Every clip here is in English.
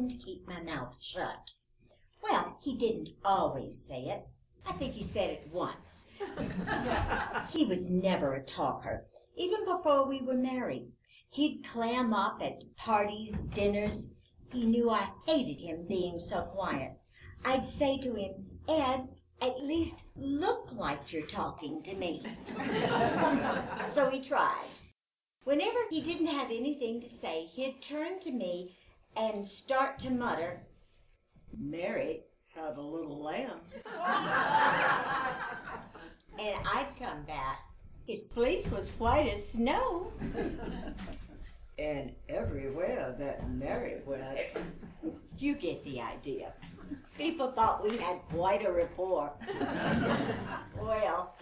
couldn't keep my mouth shut. Well, he didn't always say it. I think he said it once. he was never a talker, even before we were married. He'd clam up at parties, dinners. He knew I hated him being so quiet. I'd say to him, Ed, at least look like you're talking to me. so he tried. Whenever he didn't have anything to say, he'd turn to me and start to mutter, Mary had a little lamb. and I'd come back. His fleece was white as snow. and everywhere that Mary went, you get the idea. People thought we had quite a rapport. well,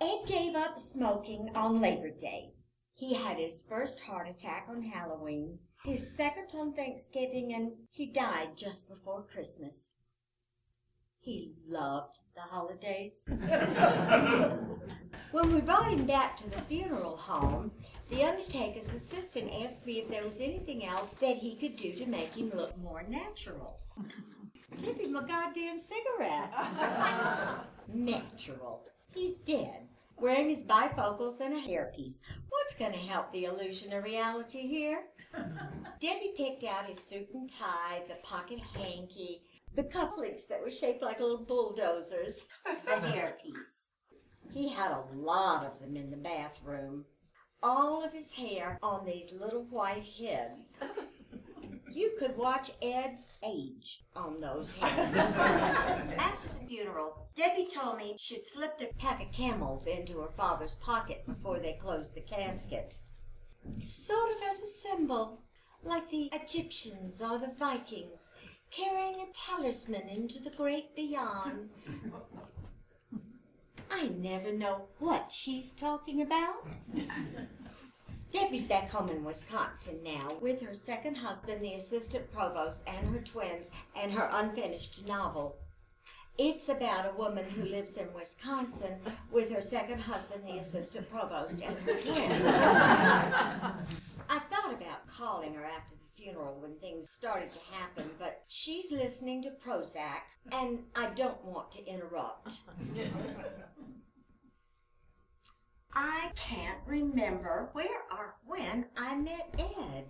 Ed gave up smoking on Labor Day. He had his first heart attack on Halloween, his second on Thanksgiving, and he died just before Christmas. He loved the holidays. when we brought him back to the funeral home, the undertaker's assistant asked me if there was anything else that he could do to make him look more natural. Give him a goddamn cigarette. natural. He's dead, wearing his bifocals and a hairpiece. What's going to help the illusion of reality here? Debbie picked out his suit and tie, the pocket hanky, the cufflinks that were shaped like little bulldozers, the hairpiece. He had a lot of them in the bathroom. All of his hair on these little white heads. You could watch Ed age on those hands. After the funeral, Debbie told me she'd slipped a pack of camels into her father's pocket before they closed the casket. Sort of as a symbol, like the Egyptians or the Vikings, carrying a talisman into the great beyond. I never know what she's talking about. Debbie's back home in Wisconsin now with her second husband, the assistant provost, and her twins, and her unfinished novel. It's about a woman who lives in Wisconsin with her second husband, the assistant provost, and her twins. I thought about calling her after the funeral when things started to happen, but she's listening to Prozac, and I don't want to interrupt. I can't remember where or when I met Ed.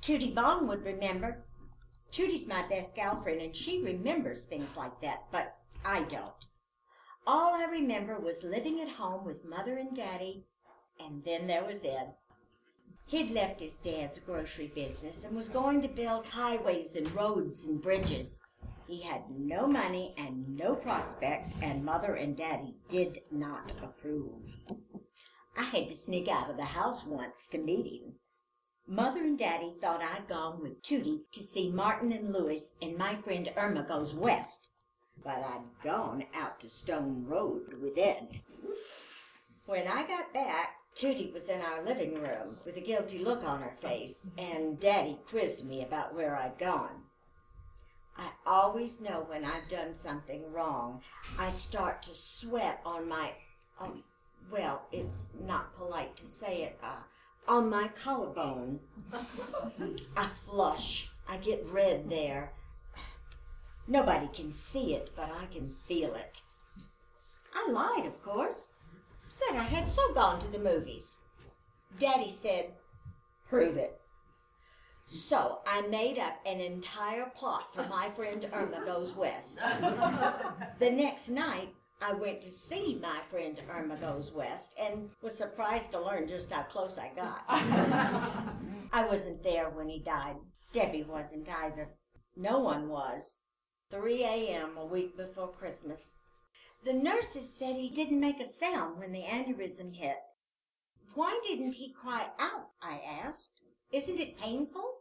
Tootie Vaughn would remember. Tootie's my best girlfriend, and she remembers things like that, but I don't. All I remember was living at home with Mother and Daddy, and then there was Ed. He'd left his dad's grocery business and was going to build highways and roads and bridges. He had no money and no prospects, and Mother and Daddy did not approve. I had to sneak out of the house once to meet him. Mother and Daddy thought I'd gone with Tootie to see Martin and Lewis and my friend Irma Goes West, but I'd gone out to Stone Road with Ed. When I got back, Tootie was in our living room with a guilty look on her face, and Daddy quizzed me about where I'd gone. I always know when I've done something wrong. I start to sweat on my, oh, well, it's not polite to say it, uh, on my collarbone. I flush. I get red there. Nobody can see it, but I can feel it. I lied, of course. Said I had so gone to the movies. Daddy said, prove it. So I made up an entire plot for my friend Irma Goes West. the next night, I went to see my friend Irma Goes West and was surprised to learn just how close I got. I wasn't there when he died. Debbie wasn't either. No one was. 3 a.m. a week before Christmas. The nurses said he didn't make a sound when the aneurysm hit. Why didn't he cry out? I asked. Isn't it painful?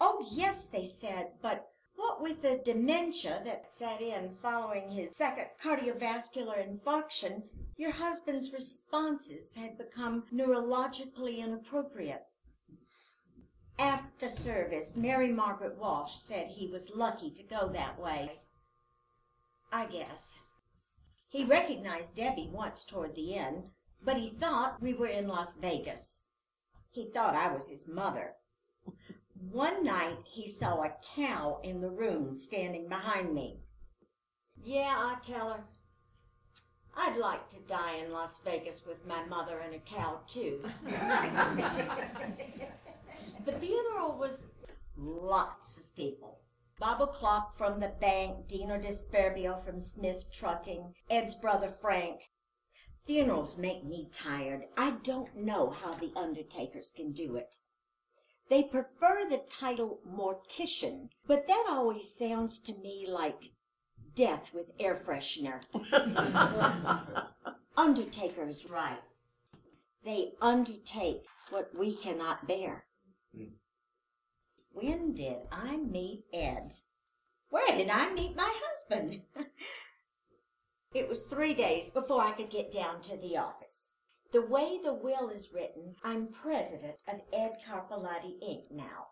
Oh, yes, they said, but what with the dementia that set in following his second cardiovascular infarction, your husband's responses had become neurologically inappropriate. After the service, Mary Margaret Walsh said he was lucky to go that way. I guess. He recognized Debbie once toward the end. but he thought we were in Las Vegas. He thought I was his mother. One night he saw a cow in the room standing behind me. Yeah, I tell her, I'd like to die in Las Vegas with my mother and a cow, too. the funeral was lots of people. Bob O'Clock from the bank, Dino Desperbio from Smith Trucking, Ed's brother Frank. Funerals make me tired. I don't know how the undertakers can do it. They prefer the title mortician, but that always sounds to me like death with air freshener. Undertaker is right. They undertake what we cannot bear. Hmm. When did I meet Ed? Where did I meet my husband? it was three days before I could get down to the office. The way the will is written, I'm president of Ed Carpolotti Inc. now.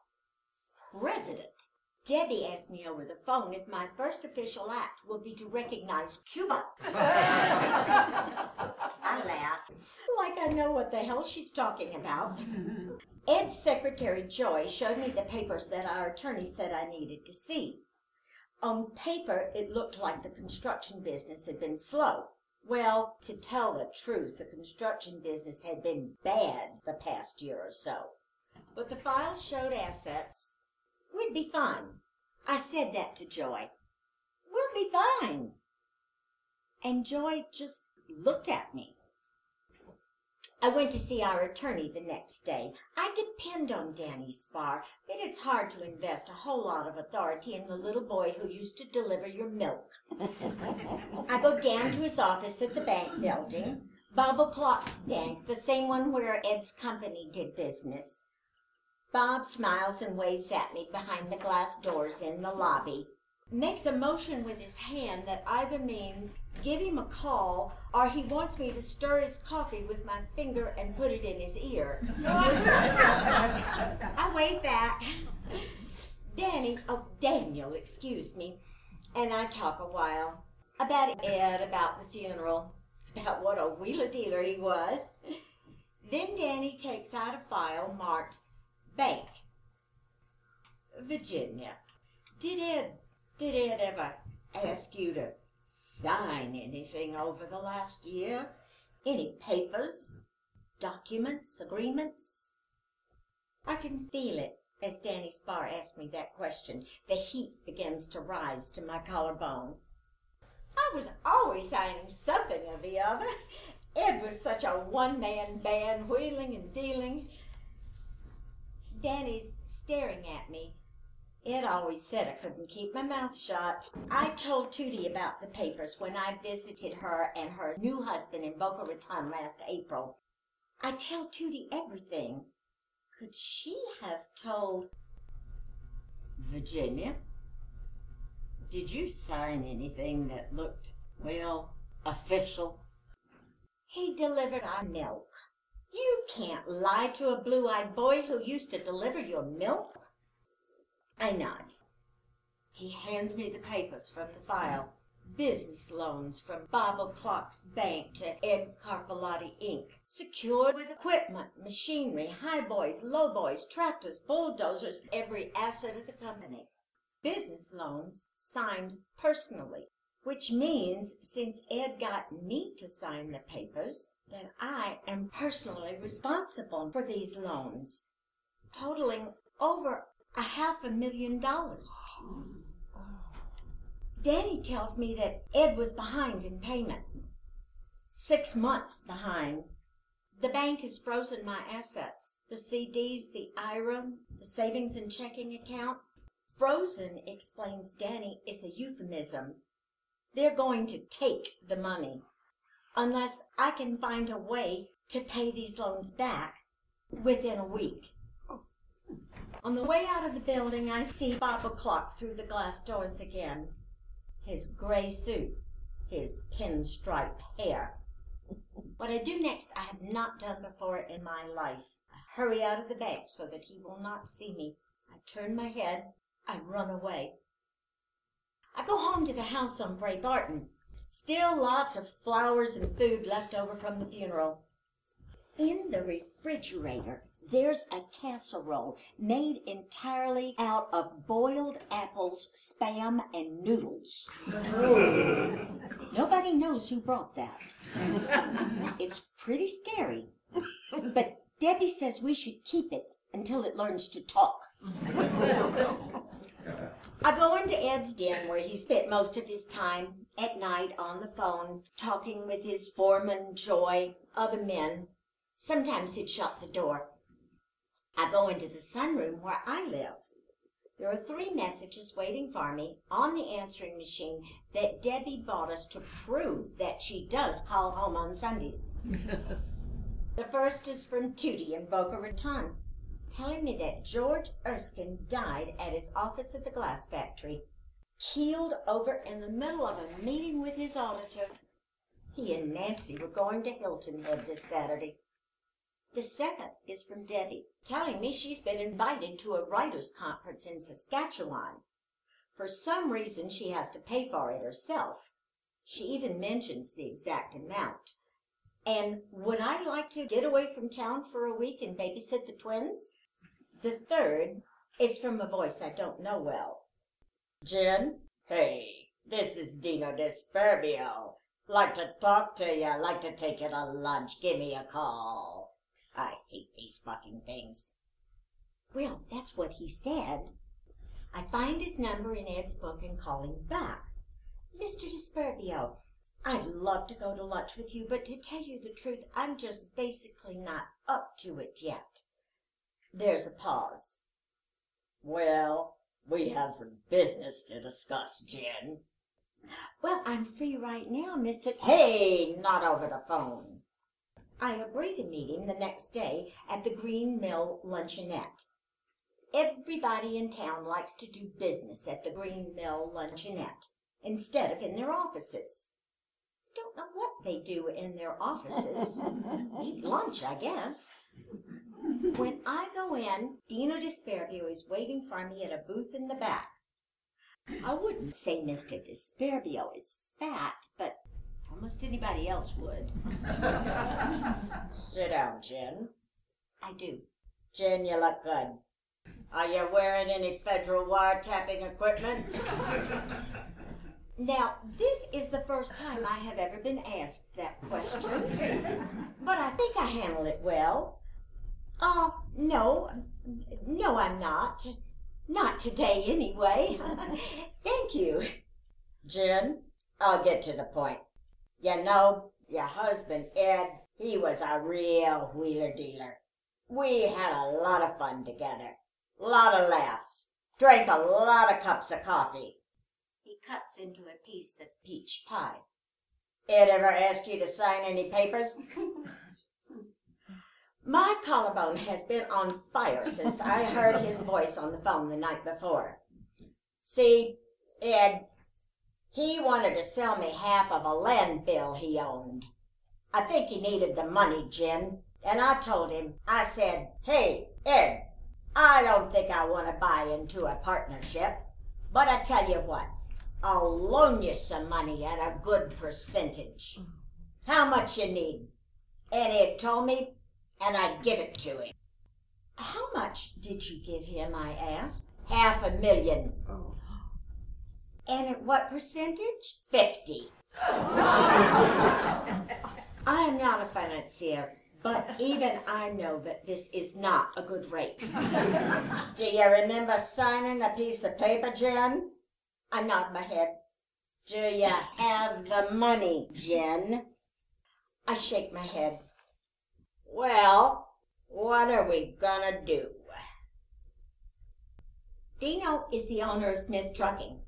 President? Debbie asked me over the phone if my first official act will be to recognize Cuba. I laugh, like I know what the hell she's talking about. Ed's secretary, Joy, showed me the papers that our attorney said I needed to see. On paper, it looked like the construction business had been slow. Well, to tell the truth, the construction business had been bad the past year or so. But the files showed assets. We'd be fine. I said that to Joy. We'll be fine. And Joy just looked at me. I went to see our attorney the next day. I depend on Danny Spar, but it's hard to invest a whole lot of authority in the little boy who used to deliver your milk. I go down to his office at the bank building, Bob O'Clock's bank, the same one where Ed's company did business. Bob smiles and waves at me behind the glass doors in the lobby makes a motion with his hand that either means give him a call or he wants me to stir his coffee with my finger and put it in his ear. I wave back. Danny, oh, Daniel, excuse me. And I talk a while about Ed, about the funeral, about what a wheeler dealer he was. Then Danny takes out a file marked Bank. Virginia. Did Ed did Ed ever ask you to sign anything over the last year? Any papers, documents, agreements? I can feel it as Danny Spar asked me that question. The heat begins to rise to my collarbone. I was always signing something or the other. Ed was such a one man band, wheeling and dealing. Danny's staring at me it always said I couldn't keep my mouth shut. I told Tootie about the papers when I visited her and her new husband in Boca Raton last April. I tell Tootie everything. Could she have told Virginia? Did you sign anything that looked, well, official? He delivered our milk. You can't lie to a blue eyed boy who used to deliver your milk. I nod. He hands me the papers from the file. Business loans from Bob O'Clock's bank to Ed Carpolotti Inc. Secured with equipment, machinery, high boys, low boys, tractors, bulldozers, every asset of the company. Business loans signed personally, which means since Ed got me to sign the papers, that I am personally responsible for these loans, totaling over a half a million dollars. Danny tells me that Ed was behind in payments. Six months behind. The bank has frozen my assets. The CDs, the IRA, the savings and checking account. Frozen, explains Danny, is a euphemism. They're going to take the money unless I can find a way to pay these loans back within a week. On the way out of the building, I see Bob O'Clock through the glass doors again. His gray suit, his pinstripe hair. What I do next, I have not done before in my life. I hurry out of the bank so that he will not see me. I turn my head. I run away. I go home to the house on Bray Barton. Still lots of flowers and food left over from the funeral. In the refrigerator, there's a casserole made entirely out of boiled apples, spam, and noodles. Nobody knows who brought that. It's pretty scary, but Debbie says we should keep it until it learns to talk. I go into Ed's den where he spent most of his time at night on the phone, talking with his foreman, Joy, other men. Sometimes he'd shut the door. I go into the sunroom where I live. There are three messages waiting for me on the answering machine that Debbie bought us to prove that she does call home on Sundays. the first is from Tootie in Boca Raton, telling me that George Erskine died at his office at the glass factory, keeled over in the middle of a meeting with his auditor. He and Nancy were going to Hilton Head this Saturday. The second is from Debbie, telling me she's been invited to a writers' conference in Saskatchewan. For some reason, she has to pay for it herself. She even mentions the exact amount. And would I like to get away from town for a week and babysit the twins? The third is from a voice I don't know well. Jen? Hey, this is Dino Desperbio. Like to talk to you, like to take you to lunch. Give me a call. I hate these fucking things. Well, that's what he said. I find his number in Ed's book and call him back. Mr. Desperbio, I'd love to go to lunch with you, but to tell you the truth, I'm just basically not up to it yet. There's a pause. Well, we have some business to discuss, Jen. Well, I'm free right now, Mr. Hey, not over the phone. I agree to meet him the next day at the Green Mill Luncheonette. Everybody in town likes to do business at the Green Mill Luncheonette instead of in their offices. Don't know what they do in their offices. Eat lunch, I guess. When I go in, Dino Desperbio is waiting for me at a booth in the back. I wouldn't say Mr. Desperbio is fat, but Almost anybody else would. Sit down, Jen. I do. Jen, you look good. Are you wearing any federal wiretapping equipment? Now, this is the first time I have ever been asked that question, but I think I handle it well. Uh, no, no, I'm not. Not today, anyway. Thank you. Jen, I'll get to the point. You know, your husband, Ed, he was a real wheeler dealer. We had a lot of fun together. Lot of laughs. Drank a lot of cups of coffee. He cuts into a piece of peach pie. Ed ever ask you to sign any papers? My collarbone has been on fire since I heard his voice on the phone the night before. See, Ed, he wanted to sell me half of a landfill he owned. I think he needed the money, Jim, And I told him, I said, Hey, Ed, I don't think I want to buy into a partnership. But I tell you what, I'll loan you some money at a good percentage. How much you need? And he told me, and I give it to him. How much did you give him? I asked. Half a million. Oh. And at what percentage? 50. I am not a financier, but even I know that this is not a good rate. Do you remember signing a piece of paper, Jen? I nod my head. Do you have the money, Jen? I shake my head. Well, what are we gonna do? Dino is the owner of Smith Trucking.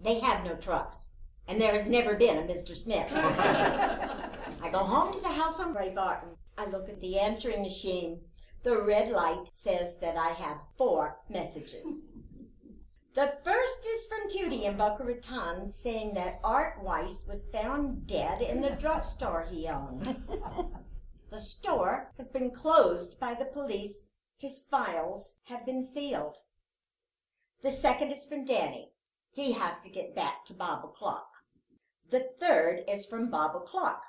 They have no trucks. And there has never been a Mr. Smith. I go home to the house on Ray Barton. I look at the answering machine. The red light says that I have four messages. The first is from Judy in Boca Raton saying that Art Weiss was found dead in the drugstore he owned. the store has been closed by the police. His files have been sealed. The second is from Danny. He has to get back to Bob o'clock. The third is from Bob o'clock.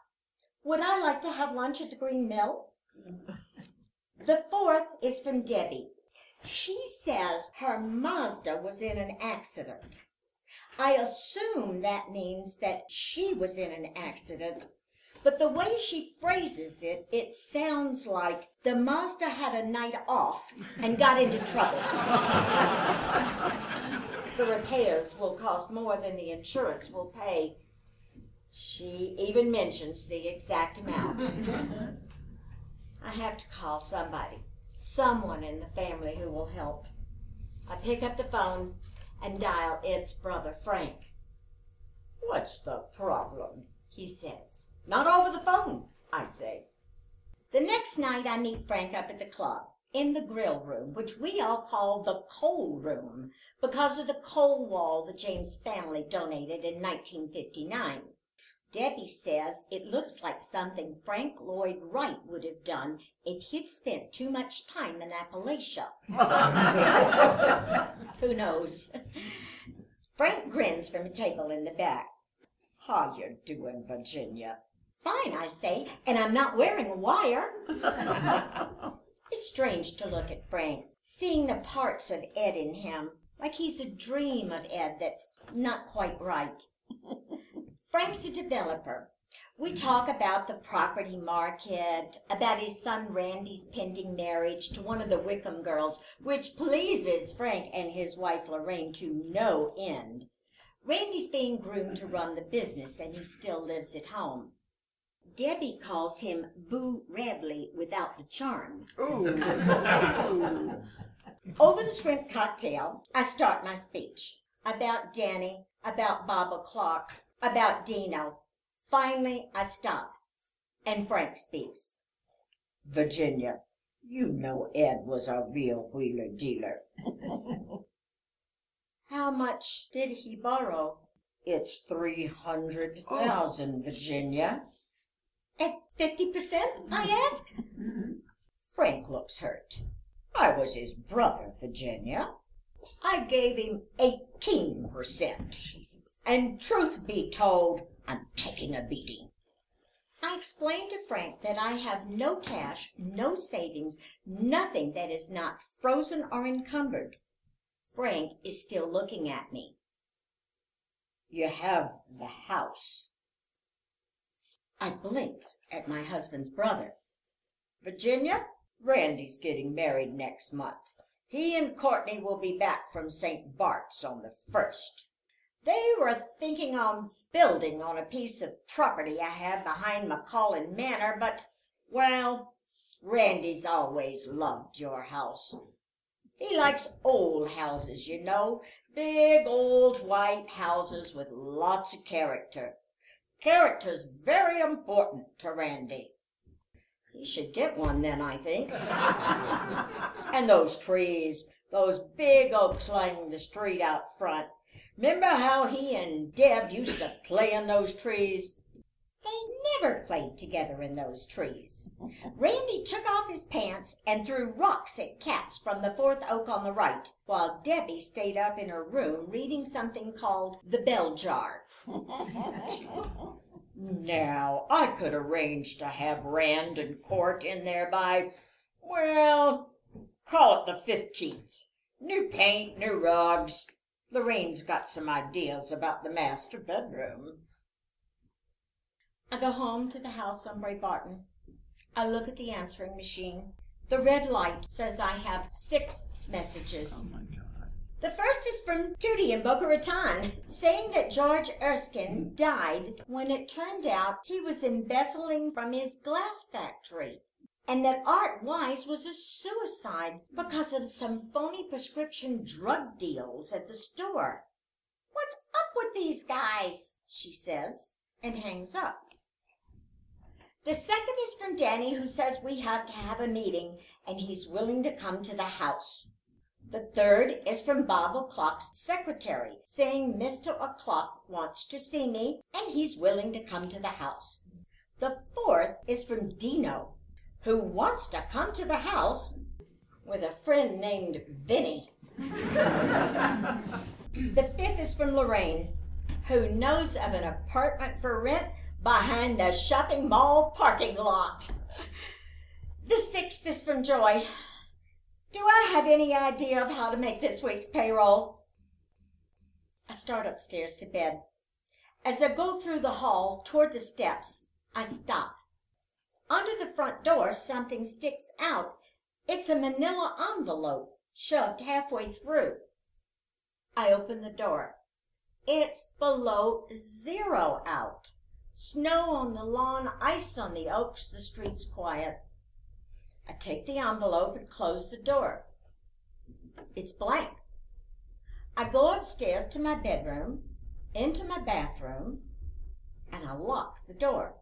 Would I like to have lunch at the Green Mill? The fourth is from Debbie. She says her Mazda was in an accident. I assume that means that she was in an accident, but the way she phrases it, it sounds like the Mazda had a night off and got into trouble. the repairs will cost more than the insurance will pay. She even mentions the exact amount. I have to call somebody, someone in the family who will help. I pick up the phone and dial Ed's brother, Frank. What's the problem? He says. Not over the phone, I say. The next night I meet Frank up at the club, in the grill room, which we all call the coal room because of the coal wall the James family donated in 1959. Debbie says it looks like something Frank Lloyd Wright would have done if he'd spent too much time in Appalachia. Who knows? Frank grins from a table in the back. How you doing, Virginia? Fine, I say, and I'm not wearing a wire. it's strange to look at Frank, seeing the parts of Ed in him, like he's a dream of Ed that's not quite right. Frank's a developer. We talk about the property market, about his son Randy's pending marriage to one of the Wickham girls, which pleases Frank and his wife Lorraine to no end. Randy's being groomed to run the business, and he still lives at home. Debbie calls him Boo Radley without the charm. Over the shrimp cocktail, I start my speech about Danny, about Bob O'Clock, about Dino. Finally, I stop, and Frank speaks. Virginia, you know Ed was a real wheeler dealer. How much did he borrow? It's three hundred thousand, Virginia. Fifty percent, I mm-hmm. ask. Mm-hmm. Frank looks hurt. I was his brother, Virginia. I gave him eighteen percent. And truth be told, I'm taking a beating. I explained to Frank that I have no cash, no savings, nothing that is not frozen or encumbered. Frank is still looking at me. You have the house. I blink at my husband's brother. Virginia, Randy's getting married next month. He and Courtney will be back from St. Bart's on the first. They were thinking on building on a piece of property I have behind McCollin Manor, but, well, Randy's always loved your house. He likes old houses, you know, big old white houses with lots of character. Character's very important to Randy. He should get one then, I think. and those trees, those big oaks lining the street out front. Remember how he and Deb used to play in those trees? They never played together in those trees. Randy took off his pants and threw rocks at cats from the fourth oak on the right, while Debbie stayed up in her room reading something called The Bell Jar. now, I could arrange to have Rand and Court in there by, well, call it the 15th. New paint, new rugs, Lorraine's got some ideas about the master bedroom. I go home to the house on Bray Barton. I look at the answering machine. The red light says I have six messages. Oh my God. The first is from Tootie in Boca Raton, saying that George Erskine died when it turned out he was embezzling from his glass factory and that Art Weiss was a suicide because of some phony prescription drug deals at the store. What's up with these guys? she says, and hangs up. The second is from Danny, who says we have to have a meeting and he's willing to come to the house. The third is from Bob O'Clock's secretary, saying Mr. O'Clock wants to see me and he's willing to come to the house. The fourth is from Dino, who wants to come to the house with a friend named Vinny. the fifth is from Lorraine, who knows of an apartment for rent behind the shopping mall parking lot. The sixth is from Joy. Do I have any idea of how to make this week's payroll? I start upstairs to bed. As I go through the hall toward the steps, I stop. Under the front door, something sticks out. It's a manila envelope shoved halfway through. I open the door. It's below zero out. Snow on the lawn, ice on the oaks, the streets quiet. I take the envelope and close the door. It's blank. I go upstairs to my bedroom, into my bathroom, and I lock the door.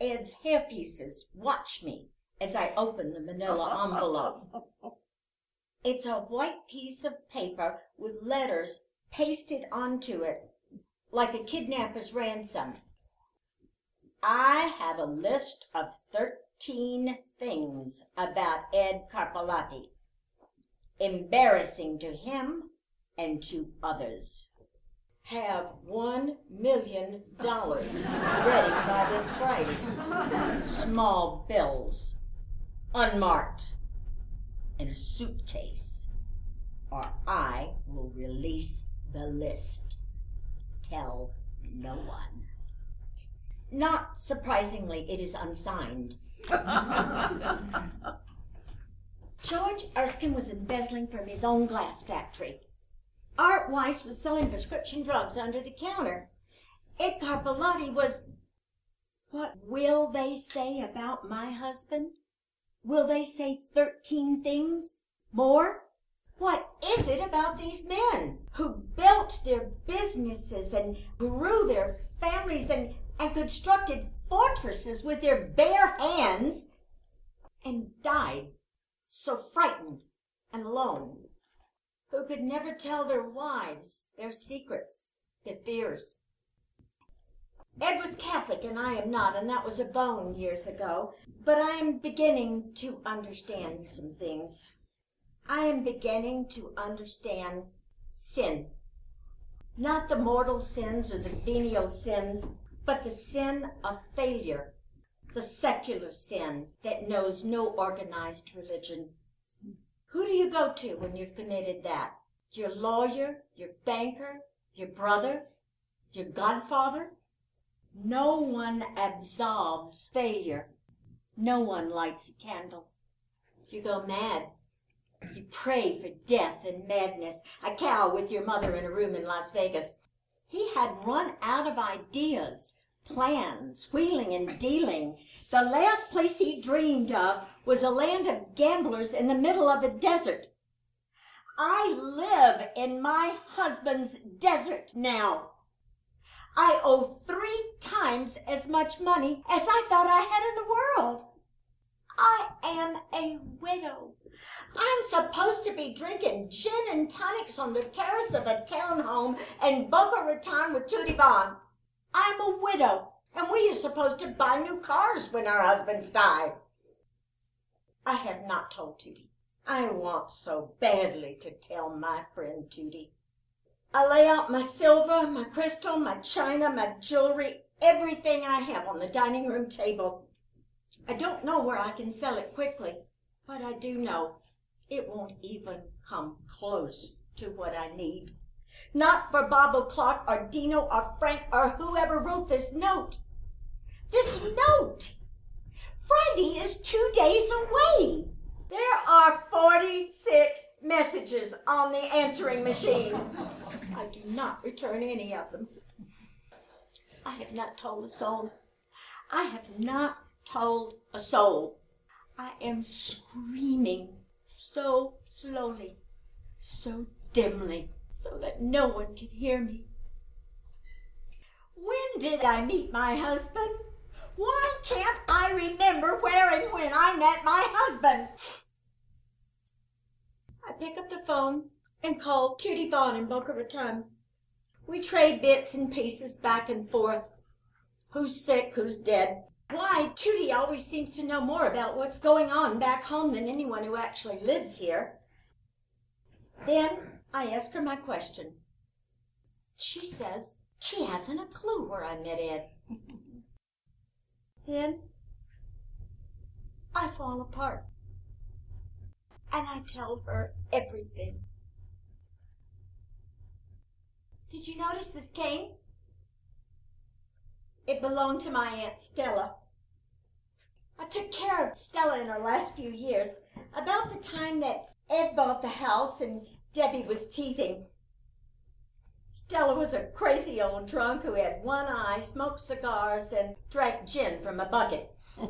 Ed's hairpieces watch me as I open the manila envelope. It's a white piece of paper with letters pasted onto it like a kidnapper's ransom. I have a list of 13 things about Ed Carpolotti, embarrassing to him and to others. Have one million dollars ready by this Friday. Small bills, unmarked, in a suitcase, or I will release the list. Tell no one. Not surprisingly, it is unsigned. George Erskine was embezzling from his own glass factory. Art Weiss was selling prescription drugs under the counter. Ed Carpolotti was. What will they say about my husband? Will they say thirteen things? More? What is it about these men who built their businesses and grew their families and, and constructed fortresses with their bare hands and died so frightened and alone? who could never tell their wives their secrets, their fears. Ed was Catholic and I am not, and that was a bone years ago. But I am beginning to understand some things. I am beginning to understand sin. Not the mortal sins or the venial sins, but the sin of failure, the secular sin that knows no organized religion. Who do you go to when you've committed that? Your lawyer, your banker, your brother, your godfather? No one absolves failure. No one lights a candle. You go mad. You pray for death and madness. A cow with your mother in a room in Las Vegas. He had run out of ideas, plans, wheeling and dealing. The last place he dreamed of was a land of gamblers in the middle of a desert. I live in my husband's desert now. I owe three times as much money as I thought I had in the world. I am a widow. I'm supposed to be drinking gin and tonics on the terrace of a townhome in Boca Raton with Tootie Bond. I'm a widow. And we are supposed to buy new cars when our husbands die. I have not told Tootie. I want so badly to tell my friend Tootie. I lay out my silver, my crystal, my china, my jewelry, everything I have on the dining room table. I don't know where I can sell it quickly, but I do know it won't even come close to what I need. Not for Bob Clark or Dino or Frank or whoever wrote this note. This note! Friday is two days away. There are 46 messages on the answering machine. I do not return any of them. I have not told a soul. I have not told a soul. I am screaming so slowly, so dimly, so that no one can hear me. When did I meet my husband? Why can't I remember where and when I met my husband? I pick up the phone and call Tootie Vaughn in Boca Raton. We trade bits and pieces back and forth. Who's sick, who's dead. Why, Tootie always seems to know more about what's going on back home than anyone who actually lives here. Then I ask her my question. She says she hasn't a clue where I met Ed. Then I fall apart. And I tell her everything. Did you notice this cane? It belonged to my Aunt Stella. I took care of Stella in her last few years, about the time that Ed bought the house and Debbie was teething. Stella was a crazy old drunk who had one eye, smoked cigars, and drank gin from a bucket.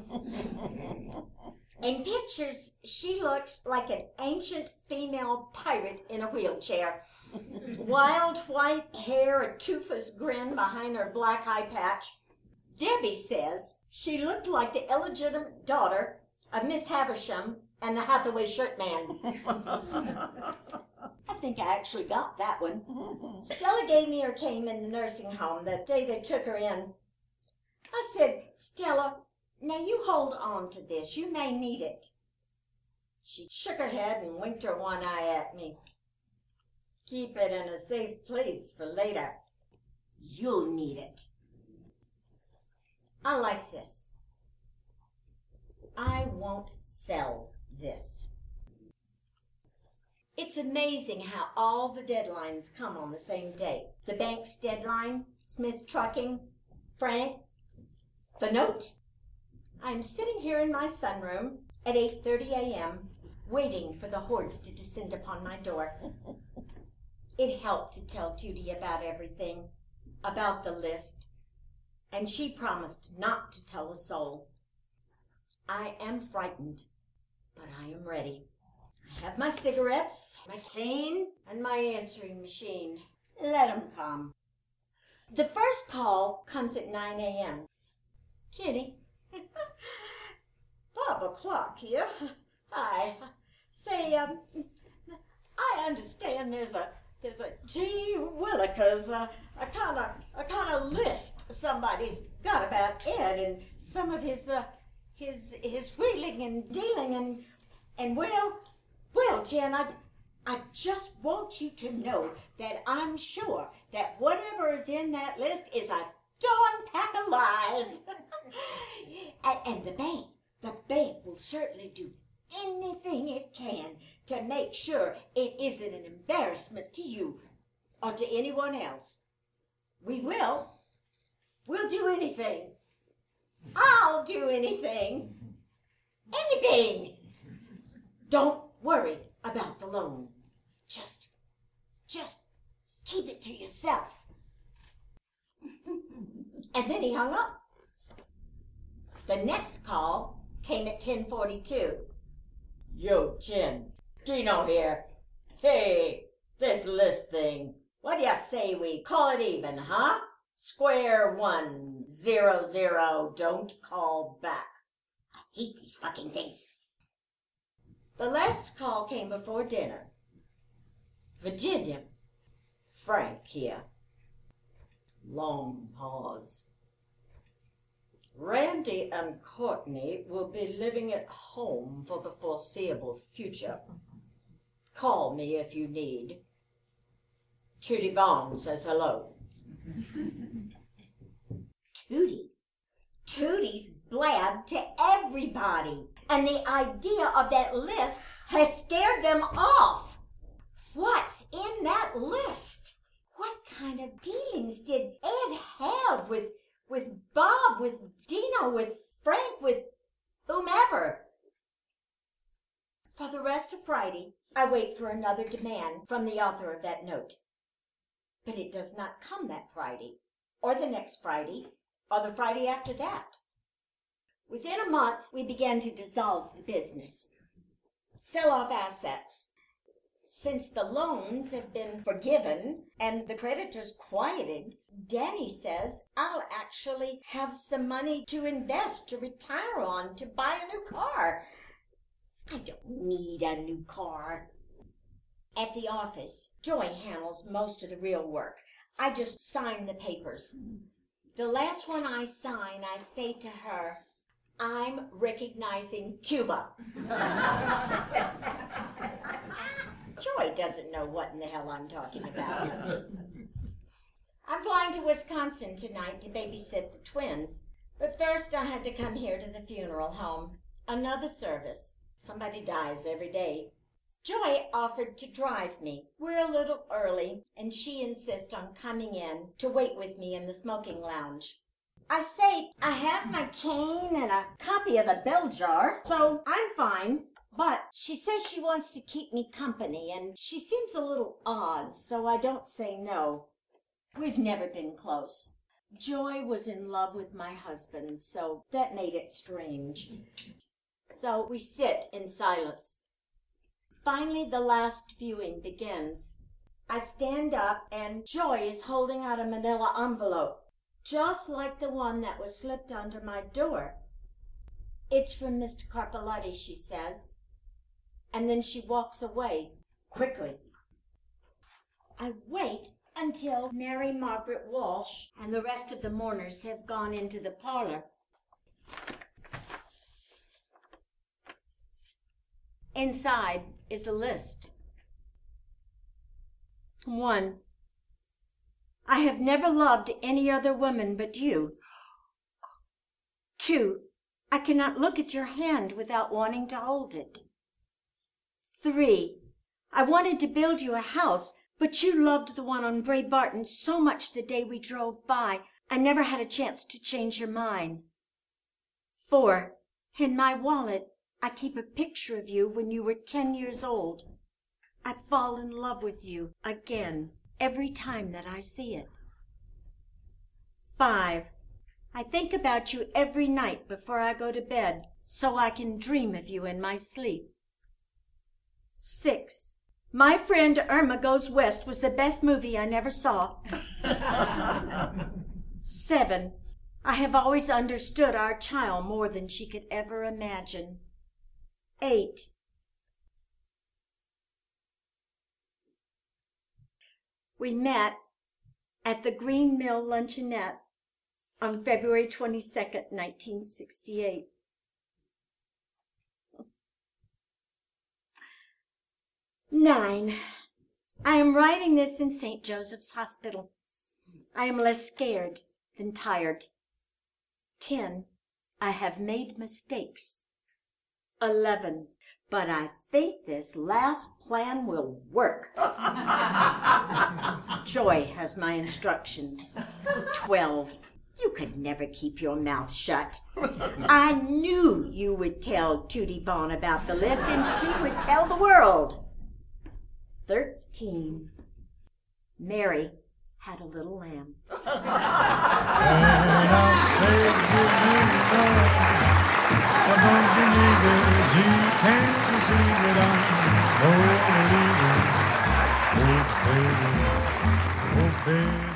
In pictures, she looks like an ancient female pirate in a wheelchair. Wild white hair, a toothless grin behind her black eye patch. Debbie says she looked like the illegitimate daughter of Miss Havisham and the Hathaway shirt man. I think I actually got that one. Stella gave me her cane in the nursing home the day they took her in. I said, Stella, now you hold on to this. You may need it. She shook her head and winked her one eye at me. Keep it in a safe place for later. You'll need it. I like this. I won't sell this. It's amazing how all the deadlines come on the same day. The bank's deadline, Smith Trucking, Frank, the note. I'm sitting here in my sunroom at 8:30 a.m. waiting for the hordes to descend upon my door. it helped to tell Judy about everything, about the list, and she promised not to tell a soul. I am frightened, but I am ready. I have my cigarettes, my cane, and my answering machine. Let 'em come. The first call comes at 9 a.m. Jenny. Bob o'clock here. Hi. Say, um, I understand there's a there's a gee willikers, uh, a kind of a kind of list somebody's got about Ed and some of his uh, his his wheeling and dealing and and well well Jen I I just want you to know that I'm sure that whatever is in that list is a darn pack of lies. and, and the bank, the bank will certainly do anything it can to make sure it isn't an embarrassment to you or to anyone else. We will. We'll do anything. I'll do anything. Anything. Don't worry about the loan. Just, just keep it to yourself. and then he hung up. The next call came at 1042. Yo, Chin. Dino here. Hey, this list thing. What do you say we call it even, huh? Square one, zero, zero, don't call back. I hate these fucking things. The last call came before dinner. Virginia. Frank here. Long pause. Randy and Courtney will be living at home for the foreseeable future. Call me if you need. Tootie Vaughn says hello. Tootie? Tootie's blabbed to everybody, and the idea of that list has scared them off. What's in that list? What kind of dealings did Ed have with with Bob, with Dino, with Frank, with whomever? For the rest of Friday, I wait for another demand from the author of that note. But it does not come that Friday, or the next Friday, or the Friday after that. Within a month, we began to dissolve the business, sell off assets. Since the loans have been forgiven and the creditors quieted, Danny says I'll actually have some money to invest, to retire on, to buy a new car. I don't need a new car. At the office, Joy handles most of the real work. I just sign the papers. The last one I sign, I say to her, I'm recognizing Cuba. Joy doesn't know what in the hell I'm talking about. I'm flying to Wisconsin tonight to babysit the twins, but first I had to come here to the funeral home. Another service. Somebody dies every day. Joy offered to drive me. We're a little early, and she insists on coming in to wait with me in the smoking lounge. I say I have my cane and a copy of the bell jar, so I'm fine. But she says she wants to keep me company, and she seems a little odd, so I don't say no. We've never been close. Joy was in love with my husband, so that made it strange. So we sit in silence. Finally, the last viewing begins. I stand up, and Joy is holding out a manila envelope, just like the one that was slipped under my door. It's from Mr. Carpolotti, she says, and then she walks away quickly. I wait until Mary Margaret Walsh and the rest of the mourners have gone into the parlor. Inside is a list. 1. I have never loved any other woman but you. 2. I cannot look at your hand without wanting to hold it. 3. I wanted to build you a house, but you loved the one on Bray Barton so much the day we drove by, I never had a chance to change your mind. 4. In my wallet, I keep a picture of you when you were ten years old. I fall in love with you again every time that I see it. Five, I think about you every night before I go to bed so I can dream of you in my sleep. Six, my friend Irma Goes West was the best movie I never saw. Seven, I have always understood our child more than she could ever imagine. 8. We met at the Green Mill Luncheonette on February 22nd, 1968. Nine. I am writing this in St. Joseph's Hospital. I am less scared than tired. Ten. I have made mistakes. 11. But I think this last plan will work. Joy has my instructions. 12. You could never keep your mouth shut. I knew you would tell Tootie Vaughn about the list, and she would tell the world. 13. Mary had a little lamb. I don't believe it. You can't see it. I'm oh, baby, oh, baby.